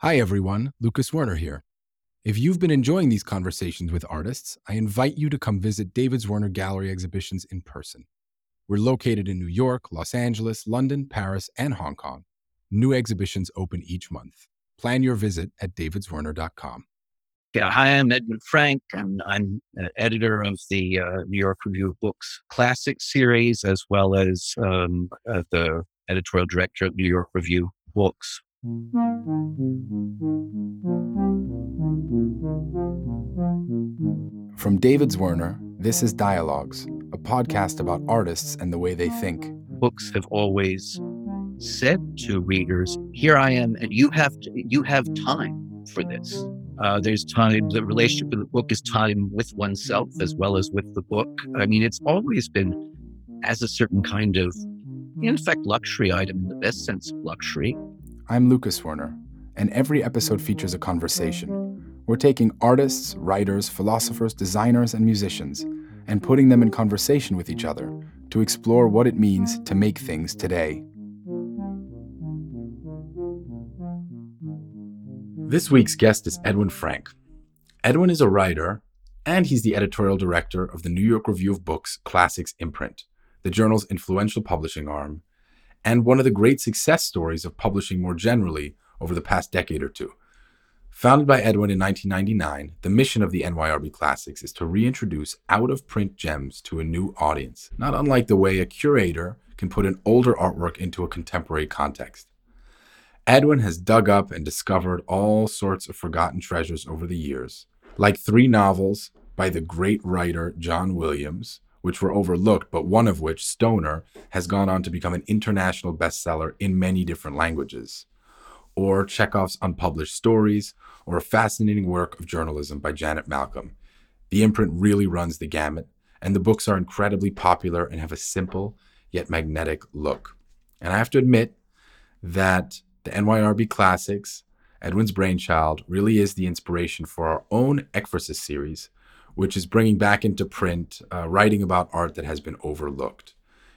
Hi, everyone. Lucas Zwirner here. If you've been enjoying these conversations with artists, I invite you to come visit David Zwirner Gallery exhibitions in person. We're located in New York, Los Angeles, London, Paris, and Hong Kong. New exhibitions open each month. Plan your visit at davidzwirner.com. Yeah, hi, I'm Edwin Frank, and I'm uh, editor of the uh, New York Review of Books Classic series, as well as um, uh, the editorial director of New York Review Books. From David Zwirner, this is Dialogues, a podcast about artists and the way they think. Books have always said to readers, "Here I am, and you have to, you have time for this." Uh, there's time. The relationship with the book is time with oneself as well as with the book. I mean, it's always been as a certain kind of, in fact, luxury item in the best sense of luxury. I'm Lucas Zwirner, and every episode features a conversation. We're taking artists, writers, philosophers, designers, and musicians and putting them in conversation with each other to explore what it means to make things today. This week's guest is Edwin Frank. Edwin is a writer, and he's the editorial director of the New York Review of Books Classics imprint, the journal's influential publishing arm, and one of the great success stories of publishing more generally over the past decade or two. Founded by Edwin in 1999, the mission of the NYRB Classics is to reintroduce out of print gems to a new audience, not unlike the way a curator can put an older artwork into a contemporary context. Edwin has dug up and discovered all sorts of forgotten treasures over the years, like three novels by the great writer John Williams, which were overlooked, but one of which, Stoner, has gone on to become an international bestseller in many different languages. Or Chekhov's unpublished stories, or a fascinating work of journalism by Janet Malcolm. The imprint really runs the gamut, and the books are incredibly popular and have a simple yet magnetic look. And I have to admit that the NYRB Classics, Edwin's brainchild, really is the inspiration for our own Ekphrasis series, which is bringing back into print uh, writing about art that has been overlooked.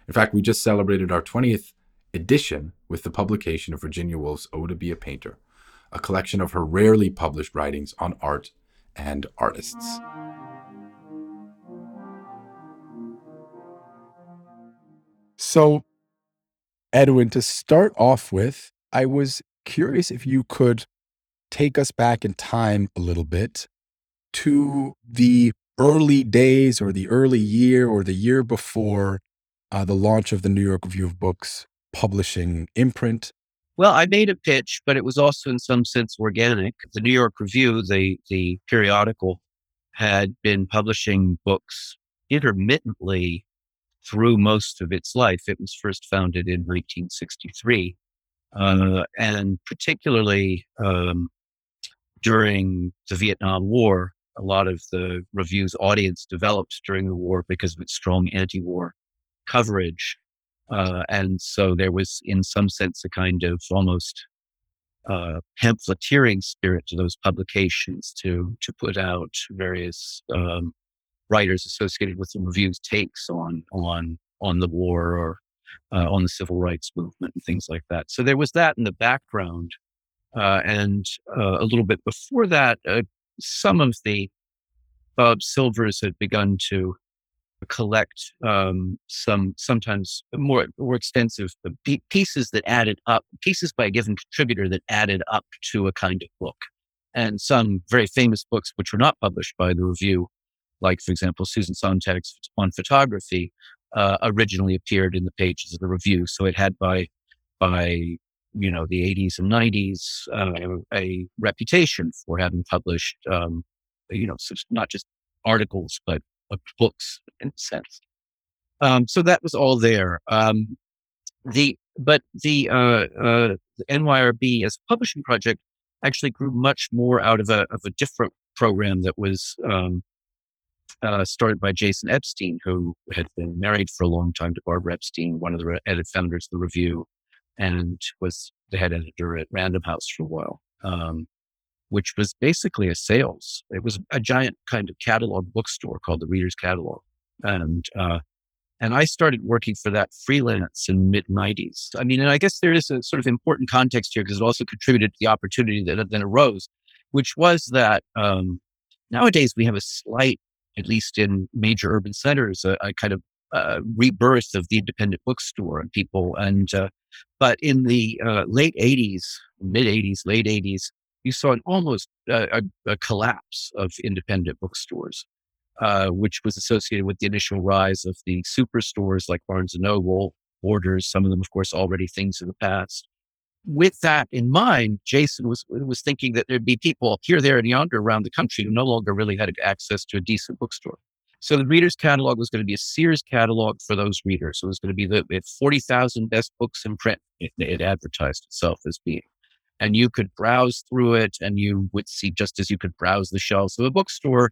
In fact, we just celebrated our 20th edition with the publication of Virginia Woolf's Oh to Be a Painter, a collection of her rarely published writings on art and artists. So, Edwin, to start off with, I was curious if you could take us back in time a little bit to the early days or the early year or the year before uh, the launch of the New York Review of Books publishing imprint? Well, I made a pitch, but it was also in some sense organic. The New York Review, the the periodical, had been publishing books intermittently through most of its life. It was first founded in 1963, uh, and particularly um, during the Vietnam War, a lot of the review's audience developed during the war because of its strong anti-war coverage. Uh, and so there was, in some sense, a kind of almost uh, pamphleteering spirit to those publications to to put out various um, writers associated with the review's takes on on on the war or uh, on the civil rights movement and things like that. So there was that in the background, uh, and uh, a little bit before that, uh, some of the Bob Silvers had begun to collect um, some sometimes more more extensive pieces that added up pieces by a given contributor that added up to a kind of book. And some very famous books which were not published by the review like for example susan sontag's on photography uh, originally appeared in the pages of the review. So it had by by you know the 80s and 90s uh, a reputation for having published um, you know not just articles but uh, books in a sense. Um, so that was all there. Um, the but the, uh, uh, the nyrb as a publishing project actually grew much more out of a, of a different program that was um, uh, started by Jason Epstein, who had been married for a long time to Barbara Epstein, one of the re- founders of the review, and was the head editor at Random House for a while, um, which was basically a sales. It was a giant kind of catalog bookstore called the Reader's Catalog, and uh, And I started working for that freelance in the mid 90s. I mean, and I guess there is a sort of important context here because it also contributed to the opportunity that then arose, which was that um, nowadays we have a slight, at least in major urban centers, a, a kind of uh, rebirth of the independent bookstore and people. And uh, but in the uh, late '80s, mid '80s, late '80s, you saw an almost uh, a, a, collapse of independent bookstores, uh, which was associated with the initial rise of the superstores like Barnes and Noble, Borders. Some of them, of course, already things of the past. With that in mind, Jason was was thinking that there'd be people here, there, and yonder around the country who no longer really had access to a decent bookstore. So the reader's catalog was going to be a Sears catalog for those readers. So it was going to be the 40,000 best books in print. It, it, advertised itself as being. And you could browse through it and you would see just as you could browse the shelves of a bookstore.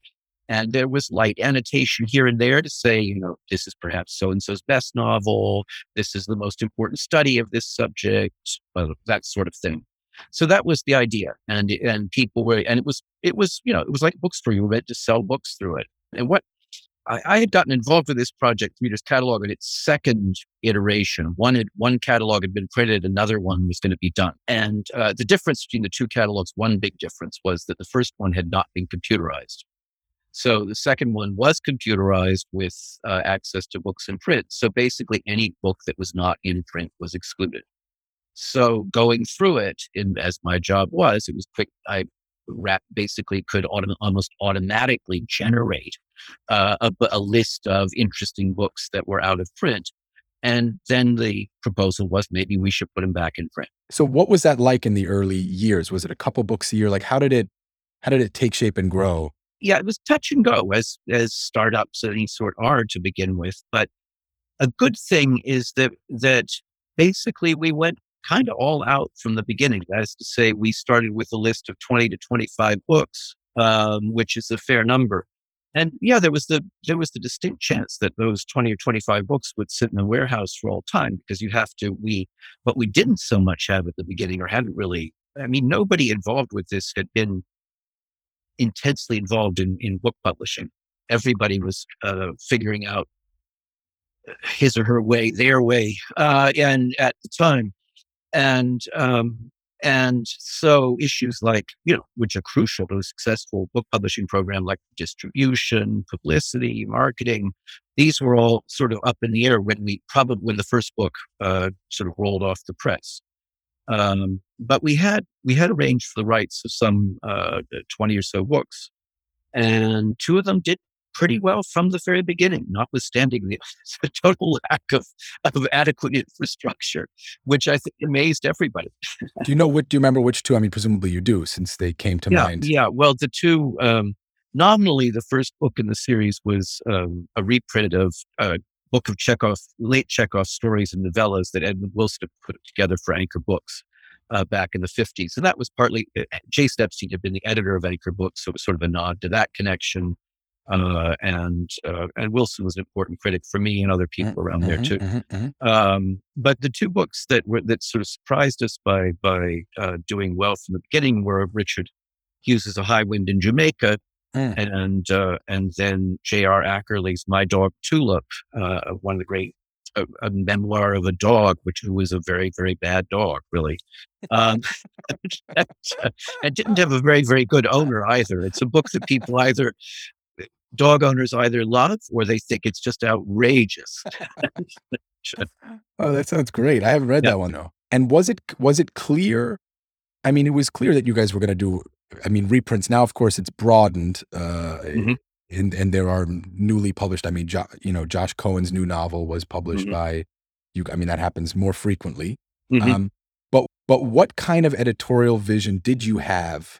And there was light annotation here and there to say, you know, this is perhaps so and so's best novel. This is the most important study of this subject, uh, that sort of thing. So that was the idea. And, and people were, and it was, it was, you know, it was like a bookstore. You were meant to sell books through it. And what I, I, had gotten involved with this project, Reader's Catalog, in its second iteration. One had, one catalog had been printed, another one was going to be done. And uh, the difference between the two catalogs, one big difference was that the first one had not been computerized. So the second one was computerized with uh, access to books in print. So basically, any book that was not in print was excluded. So going through it, in, as my job was, it was quick. I basically could autom- almost automatically generate uh, a, a list of interesting books that were out of print. And then the proposal was maybe we should put them back in print. So what was that like in the early years? Was it a couple books a year? Like how did it how did it take shape and grow? Yeah, it was touch and go as as startups of any sort are to begin with. But a good thing is that that basically we went kind of all out from the beginning. That is to say, we started with a list of 20 to 25 books, um, which is a fair number. And yeah, there was the there was the distinct chance that those 20 or 25 books would sit in the warehouse for all time because you have to we what we didn't so much have at the beginning or hadn't really I mean nobody involved with this had been intensely involved in in book publishing. Everybody was uh, figuring out his or her way, their way, uh, and at the time, and um, and so issues like, you know, which are crucial to a successful book publishing program like distribution, publicity, marketing, these were all sort of up in the air when we probably, when the first book uh, sort of rolled off the press. Um, but we had, we had arranged for the rights of some uh, 20 or so books. And two of them did pretty well from the very beginning, notwithstanding the, the total lack of, of adequate infrastructure, which I think amazed everybody. do you know what? Do you remember which two? I mean, presumably you do, since they came to yeah, mind. Yeah. Well, the two. Um, nominally, the first book in the series was um, a reprint of a book of Chekhov, late Chekhov stories and novellas that Edmund Wilson put together for Anchor Books. Uh, back in the 50s. And that was partly, uh, Jason Epstein had been the editor of Anchor Books, so it was sort of a nod to that connection. Uh, and uh, and Wilson was an important critic for me and other mm, people around mm-hmm, there too. Mm-hmm, mm-hmm. Um, but the two books that were that sort of surprised us by by uh, doing well from the beginning were Richard Hughes's A High Wind in Jamaica, mm. and uh, and then J.R. Ackerley's My Dog Tulip, uh, one of the great a, a, memoir of a dog, which was a very, very bad dog, really. Um, and, and, didn't have a very, very good owner either. It's a book that people either dog owners either love or they think it's just outrageous. oh, that sounds great. I haven't read yeah. that one though. And was it was it clear? I mean, it was clear that you guys were going to do. I mean, reprints. Now, of course, it's broadened, uh, mm-hmm. and and there are newly published. I mean, jo, you know, Josh Cohen's new novel was published mm-hmm. by you. I mean, that happens more frequently. Mm-hmm. Um, but but what kind of editorial vision did you have,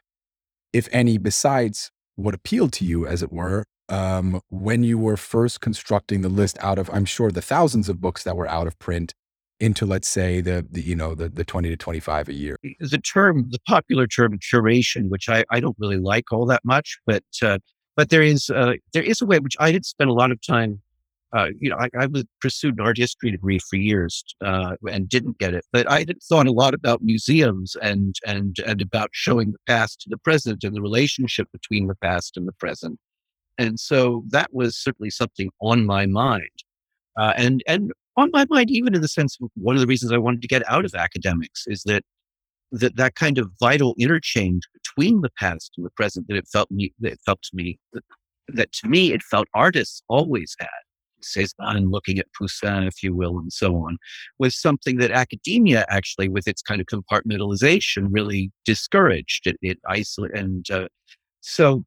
if any, besides what appealed to you, as it were, um, when you were first constructing the list out of, I'm sure, the thousands of books that were out of print into, let's say, the, the you know the the 20 to 25 a year. The term, the popular term curation, which I, I don't really like all that much, but uh, but there is uh, there is a way which I did spend a lot of time. Uh, you know, I, I pursued an art history degree for years uh, and didn't get it, but I had thought a lot about museums and and and about showing the past to the present and the relationship between the past and the present. And so that was certainly something on my mind. Uh, and and on my mind, even in the sense of one of the reasons I wanted to get out of academics is that that that kind of vital interchange between the past and the present that it felt me that it felt to me that, that to me it felt artists always had Cezanne looking at Poussin, if you will, and so on, was something that academia actually, with its kind of compartmentalization, really discouraged. It, it isolated, and uh, so,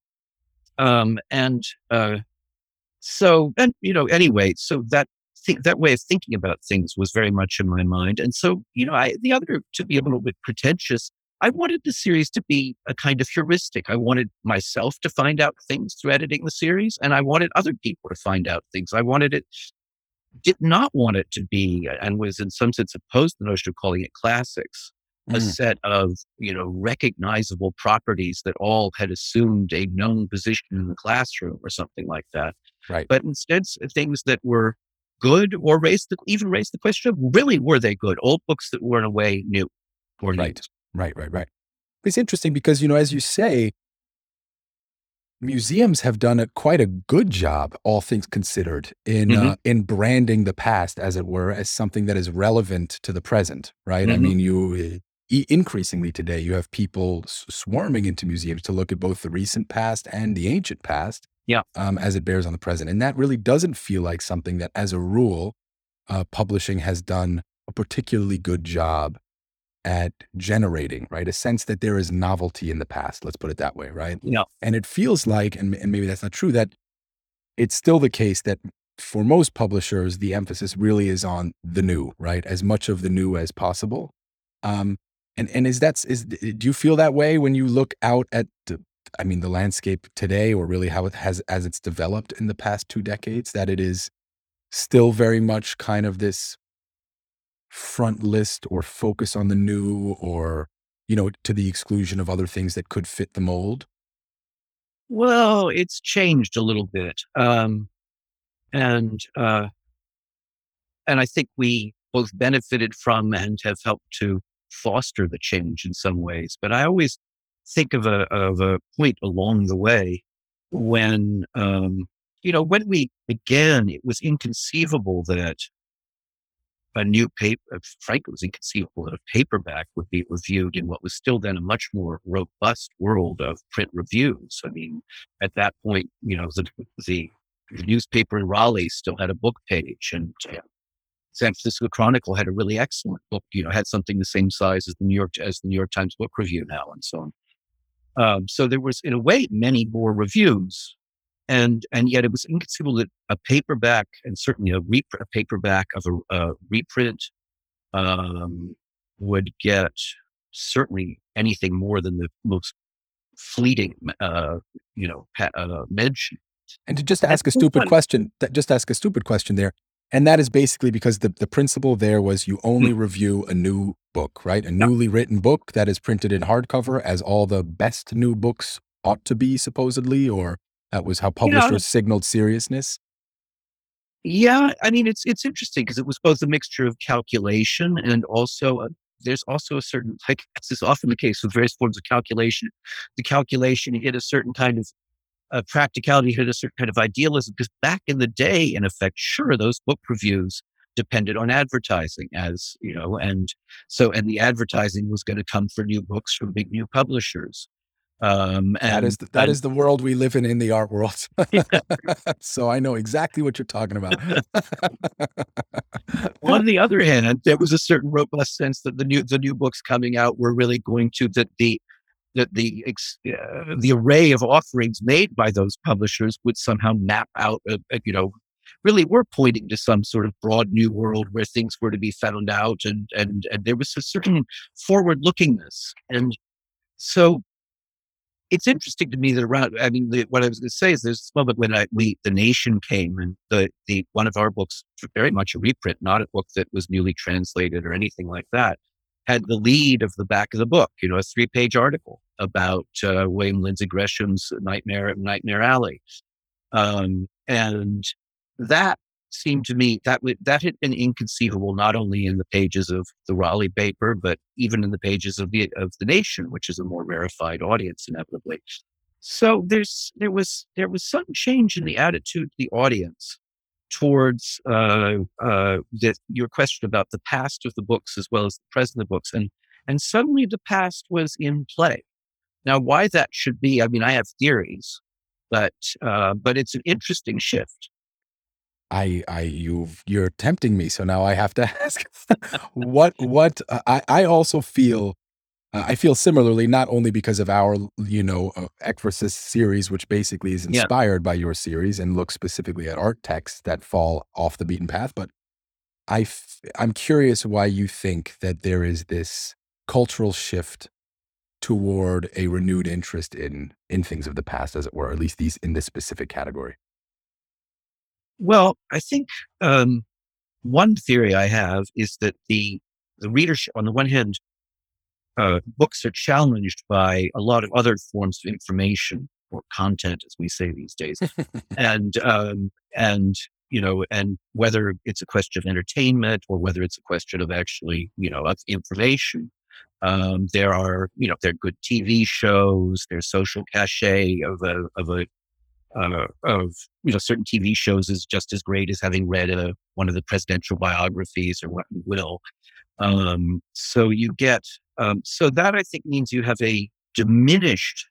um, and uh, so, and you know, anyway, so that think that way of thinking about things was very much in my mind, and so, you know, I the other to be a little bit pretentious. I wanted the series to be a kind of heuristic. I wanted myself to find out things through editing the series, and I wanted other people to find out things. I wanted it, did not want it to be, and was in some sense opposed to the notion of calling it classics, mm. a set of, you know, recognizable properties that all had assumed a known position in the classroom or something like that. Right. But instead, things that were good or raised the, even raised the question of really were they good? Old books that were in a way new or right. Right, right, right. It's interesting because, you know, as you say, museums have done a, quite a good job, all things considered, in mm-hmm. uh, in branding the past, as it were, as something that is relevant to the present. Right? Mm-hmm. I mean, you increasingly today you have people swarming into museums to look at both the recent past and the ancient past. Yeah. Um, as it bears on the present, and that really doesn't feel like something that, as a rule, uh, publishing has done a particularly good job at generating, right? A sense that there is novelty in the past, let's put it that way, right? Yeah. And it feels like, and, and maybe that's not true, that it's still the case that for most publishers, the emphasis really is on the new, right? As much of the new as possible. Um, and and is that is do you feel that way when you look out at the, I mean the landscape today, or really how it has as it's developed in the past two decades, that it is still very much kind of this front list or focus on the new or you know to the exclusion of other things that could fit the mold? Well it's changed a little bit um and uh and i think we both benefited from and have helped to foster the change in some ways but i always think of a of a point along the way when um you know when we began it was inconceivable that a new paper, uh, frankly, it was inconceivable that a paperback would be reviewed in what was still then a much more robust world of print reviews. I mean, at that point, you know, the, the, newspaper in Raleigh still had a book page and uh, San Francisco Chronicle had a really excellent book, you know, had something the same size as the New York, as the New York Times book review now and so on. Um, so there was, in a way, many more reviews and and yet it was inconceivable that a paperback and certainly a, rep- a paperback of a, a reprint um, would get certainly anything more than the most fleeting, uh, you know, uh, mention. And to just ask a stupid question, just ask a stupid question there, and that is basically because the the principle there was you only mm. review a new book, right? A newly written book that is printed in hardcover, as all the best new books ought to be, supposedly, or that was how publishers you know, signaled seriousness. Yeah, I mean it's it's interesting because it was both a mixture of calculation and also a, there's also a certain like as is often the case with various forms of calculation. The calculation hit a certain kind of uh, practicality, hit a certain kind of idealism. Because back in the day, in effect, sure, those book reviews depended on advertising, as you know, and so and the advertising was going to come for new books from big new publishers. Um, and, that is the, that and, is the world we live in in the art world. so I know exactly what you're talking about. On the other hand, there was a certain robust sense that the new the new books coming out were really going to that the that the uh, the array of offerings made by those publishers would somehow map out, a, a, you know, really were pointing to some sort of broad new world where things were to be found out, and and and there was a certain forward lookingness, and so it's interesting to me that around, I mean, the, what I was going to say is there's this moment when I, we, the nation came and the, the, one of our books, very much a reprint, not a book that was newly translated or anything like that, had the lead of the back of the book, you know, a three page article about uh, William Lindsay Gresham's Nightmare Nightmare Alley. Um, and that seemed to me that that had been inconceivable not only in the pages of the Raleigh paper, but even in the pages of the of the Nation, which is a more rarefied audience inevitably. So there's there was there was some change in the attitude of the audience towards uh, uh, your question about the past of the books as well as the present of the books, and and suddenly the past was in play. Now, why that should be, I mean, I have theories, but uh, but it's an interesting shift. I, I, you, you're tempting me. So now I have to ask, what, what? Uh, I, I also feel, uh, I feel similarly, not only because of our, you know, uh, Ekphrasis series, which basically is Yeah. inspired by your series and looks specifically at art texts that fall off the beaten path, but I, f- I'm curious why you think that there is this cultural shift toward a renewed interest in in things of the past, as it were, at least these in this specific category. Well, I think um, one theory I have is that the the readership, on the one hand, uh, books are challenged by a lot of other forms of information or content, as we say these days, and um, and you know, and whether it's a question of entertainment or whether it's a question of actually, you know, of information. Um, there are, you know, there are good TV shows. There's social cachet of a of a uh, of you know certain TV shows is just as great as having read a, one of the presidential biographies or what you will. Um, so you get um, so that I think means you have a diminished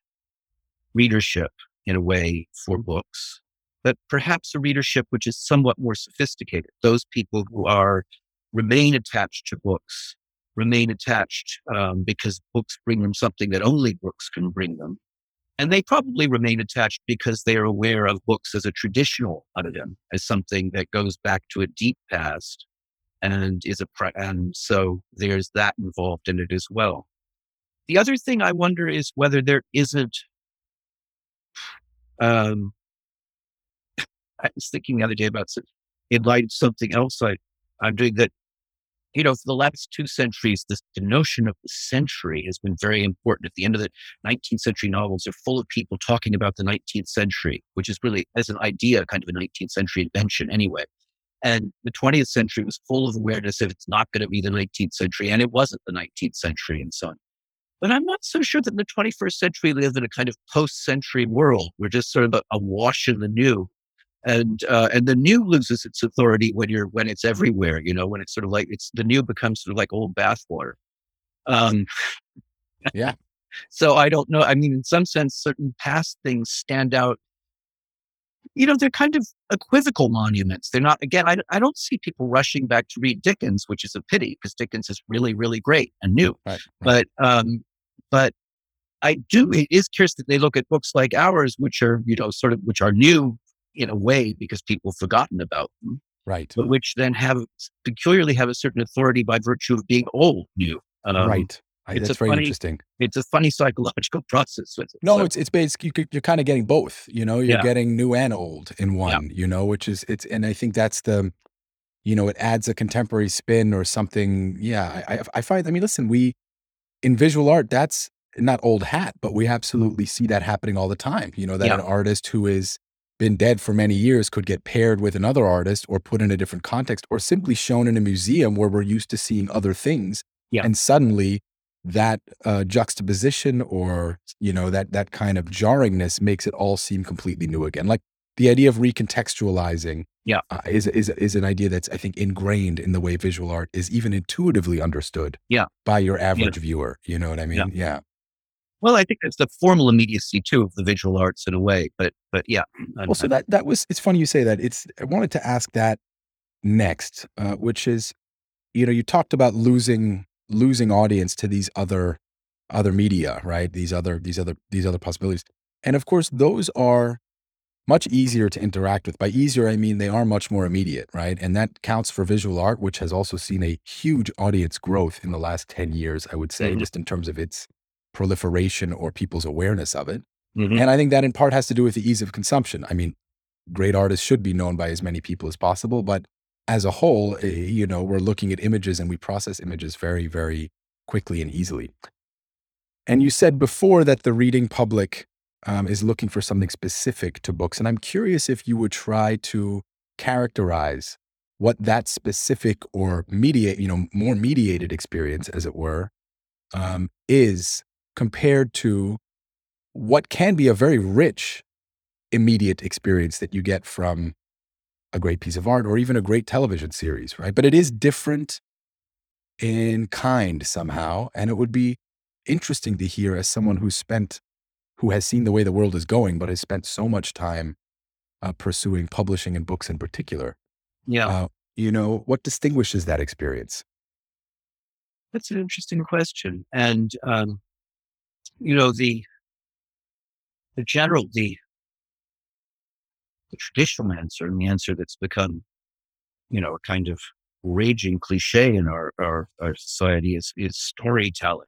readership in a way for books, but perhaps a readership which is somewhat more sophisticated. Those people who are remain attached to books remain attached um, because books bring them something that only books can bring them. And they probably remain attached because they are aware of books as a traditional item, as something that goes back to a deep past and is a, pre- and so there's that involved in it as well. The other thing I wonder is whether there isn't, um, I was thinking the other day about in light of something else I, I'm doing that you know, for the last two centuries, this, the notion of the century has been very important. At the end of the 19th century novels are full of people talking about the 19th century, which is really, as an idea, kind of a 19th century invention anyway. And the 20th century was full of awareness of it's not going to be the 19th century, and it wasn't the 19th century and so on. But I'm not so sure that in the 21st century we live in a kind of post-century world. We're just sort of a wash in the new and uh, and the new loses its authority when you're when it's everywhere. You know, when it's sort of like it's the new becomes sort of like old bathwater. Um, Yeah. so I don't know. I mean, in some sense, certain past things stand out. You know, they're kind of equivocal monuments. They're not. Again, I, I don't see people rushing back to read Dickens, which is a pity because Dickens is really really great and new. Right. But um, but I do. It is curious that they look at books like ours, which are you know sort of which are new in a way because people have forgotten about them, Right. but which then have peculiarly have a certain authority by virtue of being old new. Um, right. I, it's that's very funny- interesting. It's a funny psychological process with it. No, So, it's it's basically you, you're kind of getting both. You know, you're Yeah. getting new and old in one. You know, which is it's and I think that's the, you know, it adds a contemporary spin or something. Yeah, I I, I find. I mean, listen, we in visual art, that's not old hat, but we absolutely see that happening all the time. You know, that Yeah. an artist who is been dead for many years could get paired with another artist or put in a different context or simply shown in a museum where we're used to seeing other things Yeah. and suddenly that uh, juxtaposition or you know that that kind of jarringness makes it all seem completely new again like the idea of recontextualizing Yeah. uh, is, is is an idea that's i think ingrained in the way visual art is even intuitively understood Yeah. by your average viewer you know what i mean yeah, well, I think it's the formal immediacy too of the visual arts in a way. But but yeah. I- well so that that was it's funny you say that it's i wanted to ask that next uh, which is you know you talked about losing losing audience to these other other media right these other these other these other possibilities and of course those are much easier to interact with by easier i mean they are much more immediate right and that counts for visual art which has also seen a huge audience growth in the last 10 years i would say Mhm. just in terms of its proliferation or people's awareness of it Mhm. and I think that in part has to do with the ease of consumption. I mean, great artists should be known by as many people as possible, but as a whole, eh, you know, we're looking at images and we process images very, very quickly and easily. And you said before that the reading public um, is looking for something specific to books. And I'm curious if you would try to characterize what that specific or mediate, you know, more mediated experience, as it were, um, is compared to what can be a very rich immediate experience that you get from a great piece of art or even a great television series, right? But it is different in kind somehow. And it would be interesting to hear as someone who's spent, who has seen the way the world is going, but has spent so much time uh, pursuing publishing and books in particular. Yeah. Uh, you know, what distinguishes that experience? That's an interesting question. And, um, you know, the, the general, the, the traditional answer and the answer that's become, you know, a kind of raging cliche in our, our, our society is, is storytelling.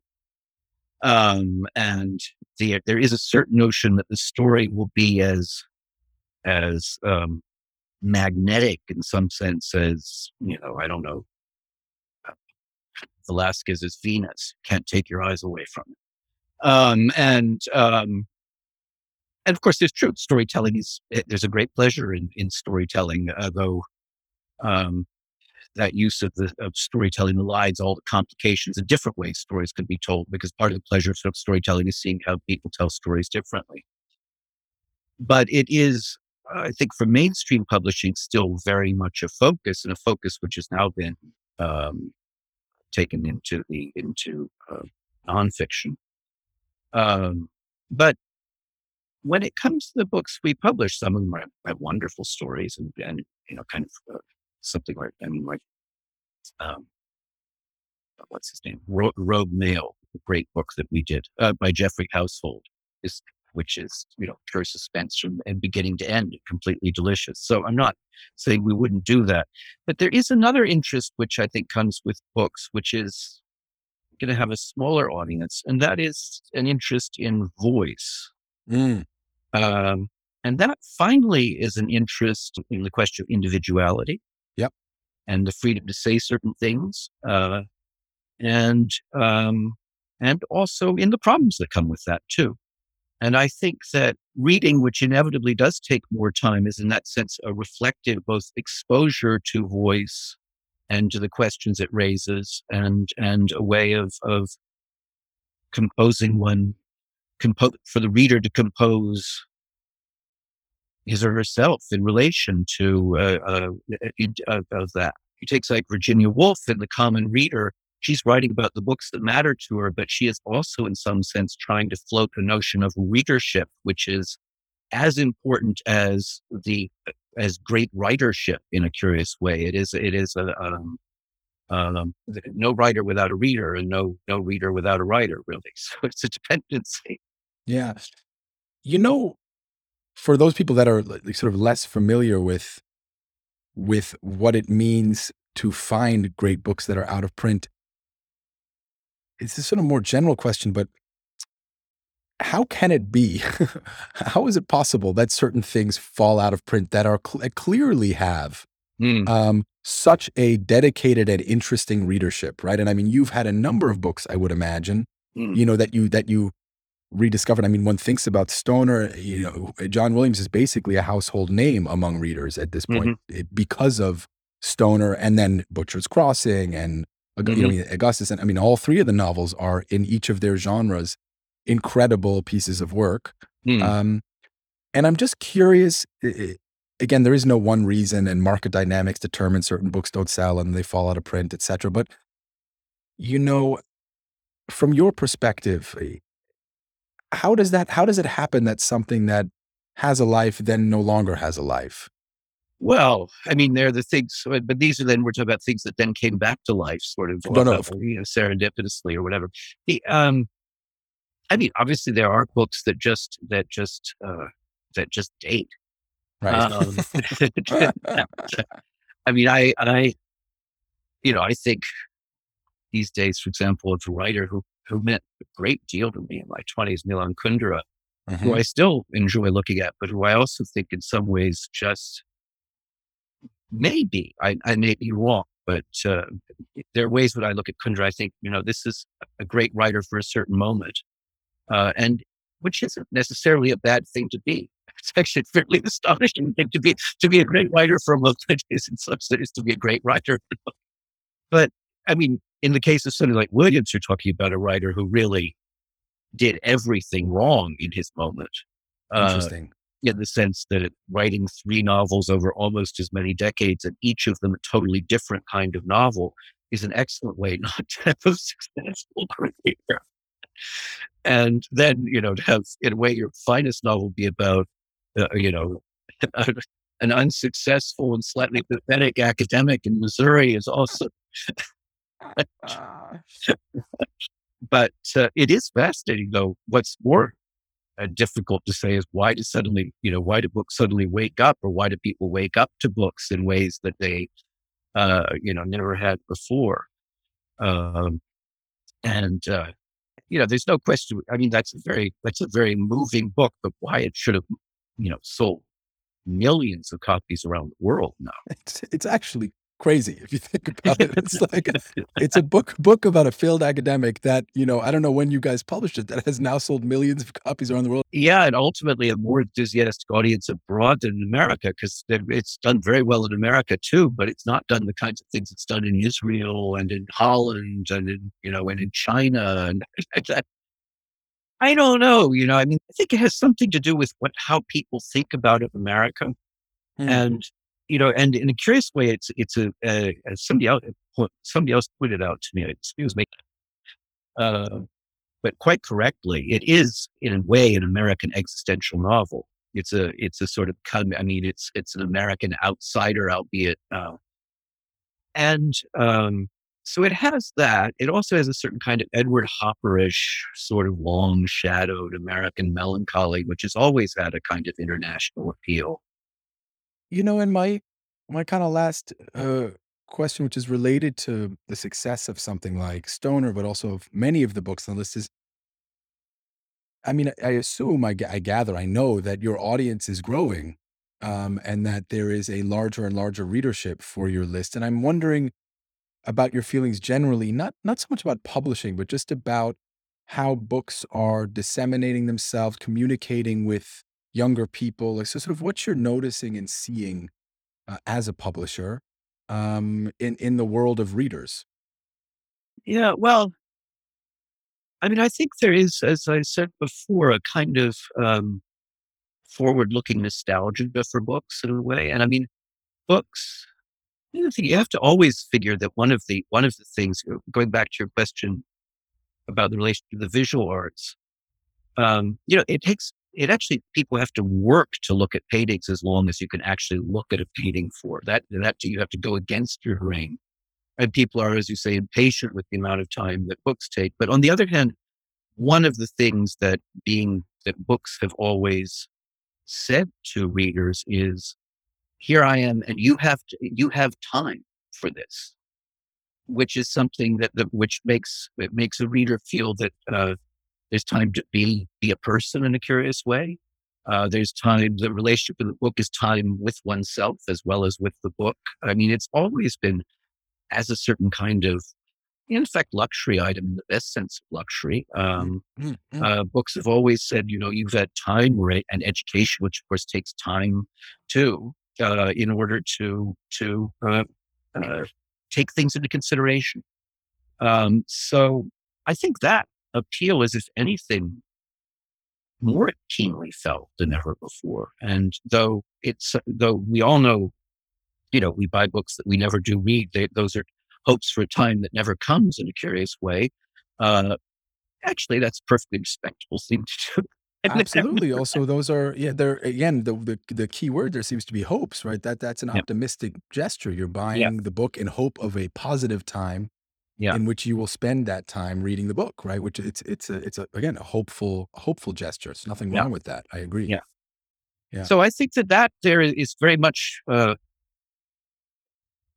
Um, and the, there is a certain notion that the story will be as, as, um, magnetic in some sense as, you know, I don't know, Velasquez's Venus. Can't take your eyes away from it. Um, and um, and of course, there's truth. Storytelling is eh, there's a great pleasure in in storytelling, uh, though. Um, that use of the of storytelling elides all the complications and different ways stories can be told because part of the pleasure of storytelling is seeing how people tell stories differently. But it is, I think, for mainstream publishing, still very much a focus and a focus which has now been um, taken into the into uh, nonfiction. Um, but when it comes to the books we publish, some of them are, wonderful stories and, and you know, kind of uh, something like I mean, like um, what's his name, Ro- Rogue Male, a great book that we did uh, by Geoffrey Household, is which is you know pure suspense from beginning to end, completely delicious. So I'm not saying we wouldn't do that, but there is another interest which I think comes with books, which is going to have a smaller audience, and that is an interest in voice. Mm. Um, and that finally is an interest in the question of individuality. Yep. And the freedom to say certain things. Uh, and, um, and also in the problems that come with that too. And I think that reading, which inevitably does take more time, is in that sense a reflective, both exposure to voice and to the questions it raises and, and a way of, of composing one compo- for the reader to compose his or herself in relation to uh, uh, uh, of that. He takes like Virginia Woolf in The Common Reader. She's writing about the books that matter to her, but she is also, in some sense, trying to float the notion of readership, which is as important as the as great writership in a curious way. It is it is a um, um, no writer without a reader, and no no reader without a writer. Really, so it's a dependency. Yeah, you know, for those people that are like, sort of less familiar with with what it means to find great books that are out of print, it's a sort of more general question, but how can it be? how is it possible that certain things fall out of print that are cl- clearly have Mm. um, such a dedicated and interesting readership, right? And I mean, you've had a number of books, I would imagine, Mm. you know, that you that you rediscovered. I mean, one thinks about Stoner, you know, John Williams is basically a household name among readers at this point it- because of Stoner and then Butcher's Crossing and you know, Augustus. And I mean, all three of the novels are in each of their genres incredible pieces of work. Mm. Um, and I'm just curious. Again, there is no one reason, and market dynamics determine certain books don't sell and they fall out of print, etc. But you know, from your perspective, eh, how does that? How does it happen that something that has a life then no longer has a life? Well, I mean, they're the things, but these are then we're talking about things that then came back to life, sort of, No, no, uh, you know, serendipitously or whatever. The, um, I mean, obviously there are books that just that just uh, that just date. Right. Um, I mean, I I, you know, I think these days, for example, of a writer who who meant a great deal to me in my twenties, Milan Kundera, Mhm. who I still enjoy looking at, but who I also think in some ways just maybe I, I may be wrong, but uh, there are ways when I look at Kundera, I think, you know, this is a great writer for a certain moment, uh, and which isn't necessarily a bad thing to be. It's actually a fairly astonishing thing to be to be a great writer for a is in some sense to be a great writer. but I mean, in the case of somebody like Williams, you're talking about a writer who really did everything wrong in his moment. Uh, Interesting. in the sense that writing three novels over almost as many decades and each of them a totally different kind of novel is an excellent way not to have a successful career. And then, you know, to have, in a way, your finest novel be about, uh, you know, an unsuccessful and slightly pathetic academic in Missouri is also. but uh, it is fascinating, though. What's more uh, difficult to say is why do suddenly, you know, why do books suddenly wake up, or why do people wake up to books in ways that they, uh, you know, never had before? Um, and uh, you know, there's no question. I mean, that's a very that's a very moving book, but why it should have, you know, sold millions of copies around the world now. It's it's actually crazy if you think about it. It's like it's a book book about a failed academic that you know I don't know when you guys published it that has now sold millions of copies around the world. Yeah, and ultimately a more enthusiastic audience abroad than in America because it's done very well in America too, but it's not done the kinds of things it's done in Israel and in Holland and in you know and in China and I don't know. You know, I mean, I think it has something to do with what how people think about America, mm-hmm. and you know, and in a curious way, it's it's a, a, a somebody else somebody else pointed out to me. Excuse me, uh, but quite correctly, it is in a way an American existential novel. It's a it's a sort of I mean, it's it's an American outsider, albeit, uh, and um, so it has that. It also has a certain kind of Edward Hopperish, sort of long shadowed American melancholy, which has always had a kind of international appeal. You know, in my my kind of last uh, question, which is related to the success of something like Stoner, but also of many of the books on the list, is I mean, I assume, I, I gather, I know that your audience is growing um, and that there is a larger and larger readership for your list. And I'm wondering about your feelings generally, not not so much about publishing, but just about how books are disseminating themselves, communicating with younger people. Like, so sort of what you're noticing and seeing uh, as a publisher um, in in the world of readers. Yeah, well, I mean, I think there is, as I said before, a kind of um, forward-looking nostalgia for books in a way. And I mean, books you have to always figure that one of the one of the things uh, going back to your question about the relation to the visual arts um, you know it takes it actually people have to work to look at paintings as long as you can actually look at a painting for that that you have to go against your brain and people are as you say impatient with the amount of time that books take. But on the other hand one of the things that being that books have always said to readers is here I am, and you have to, you have time for this, which is something that, that which makes it makes a reader feel that uh, there's time to be be a person in a curious way. Uh, there's time. The relationship with the book is time with oneself as well as with the book. I mean, it's always been as a certain kind of in fact, luxury item in the best sense of luxury. Um, mm-hmm. uh, books have always said, you know, you've had time, right, and education, which of course takes time too uh, in order to to uh, uh, take things into consideration. Um, so I think that appeal is, if anything, more keenly felt than ever before. And though it's though we all know, you know, we buy books that we never do read. They, those are hopes for a time that never comes in a curious way. Uh, actually, that's perfectly respectable thing to do. Absolutely. Also, those are yeah. They're again the, the the key word there seems to be hopes, right? That that's an Yeah. optimistic gesture. You're Yeah. buying the book in hope of a positive time Yeah. in which you will spend that time reading the book, right? Which it's it's a it's a again a hopeful hopeful gesture. There's nothing Yeah. wrong with that. I agree. Yeah. Yeah. So I think that that there is very much uh,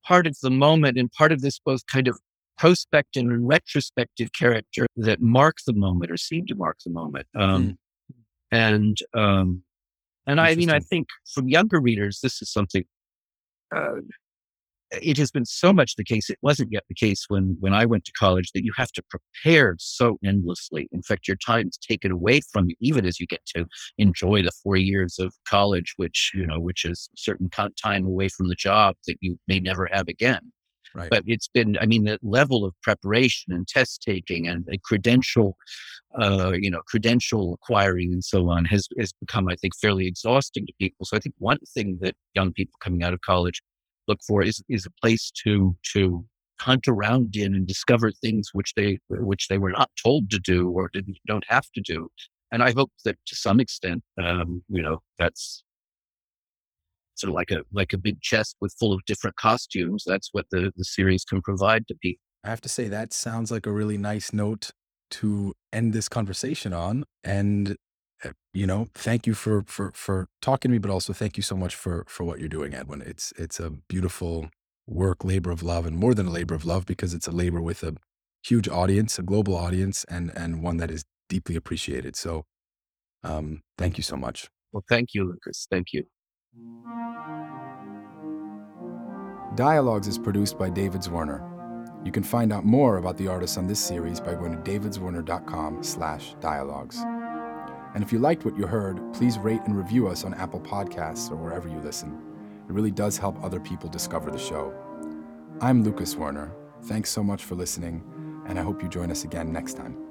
part of the moment and part of this both kind of prospective and retrospective character that mark the moment or seem to mark the moment. Um, Mm. and um, and I mean, I think from younger readers, this is something. Uh, it has been so much the case. It wasn't yet the case when when I went to college that you have to prepare so endlessly. In fact, your time is taken away from you, even as you get to enjoy the four years of college, which you know, which is a certain time away from the job that you may never have again. Right. But it's been, I mean, the level of preparation and test taking and credential, uh, you know, credential acquiring and so on has has become, I think, fairly exhausting to people. So I think one thing that young people coming out of college look for is is a place to to hunt around in and discover things which they which they were not told to do or didn't don't have to do. And I hope that to some extent, um, you know, that's sort of like a like a big chest with full of different costumes. That's what the the series can provide to people. I have to say that sounds like a really nice note to end this conversation on. And you know, thank you for for for talking to me, but also thank you so much for for what you're doing, Edwin. It's it's a beautiful work, labor of love, and more than a labor of love because it's a labor with a huge audience, a global audience, and and one that is deeply appreciated. So, um, thank you so much. Well, thank you, Lucas. Thank you. Dialogues is produced by David Zwirner. You can find out more about the artists on this series by going to davidzwirner.com slash dialogues. And if you liked what you heard, please rate and review us on Apple Podcasts or wherever you listen. It really does help other people discover the show. I'm Lucas Zwirner. Thanks so much for listening, and I hope you join us again next time.